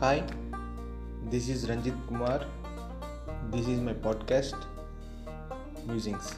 Hi, this is Ranjit Kumar. This is my podcast, Musings.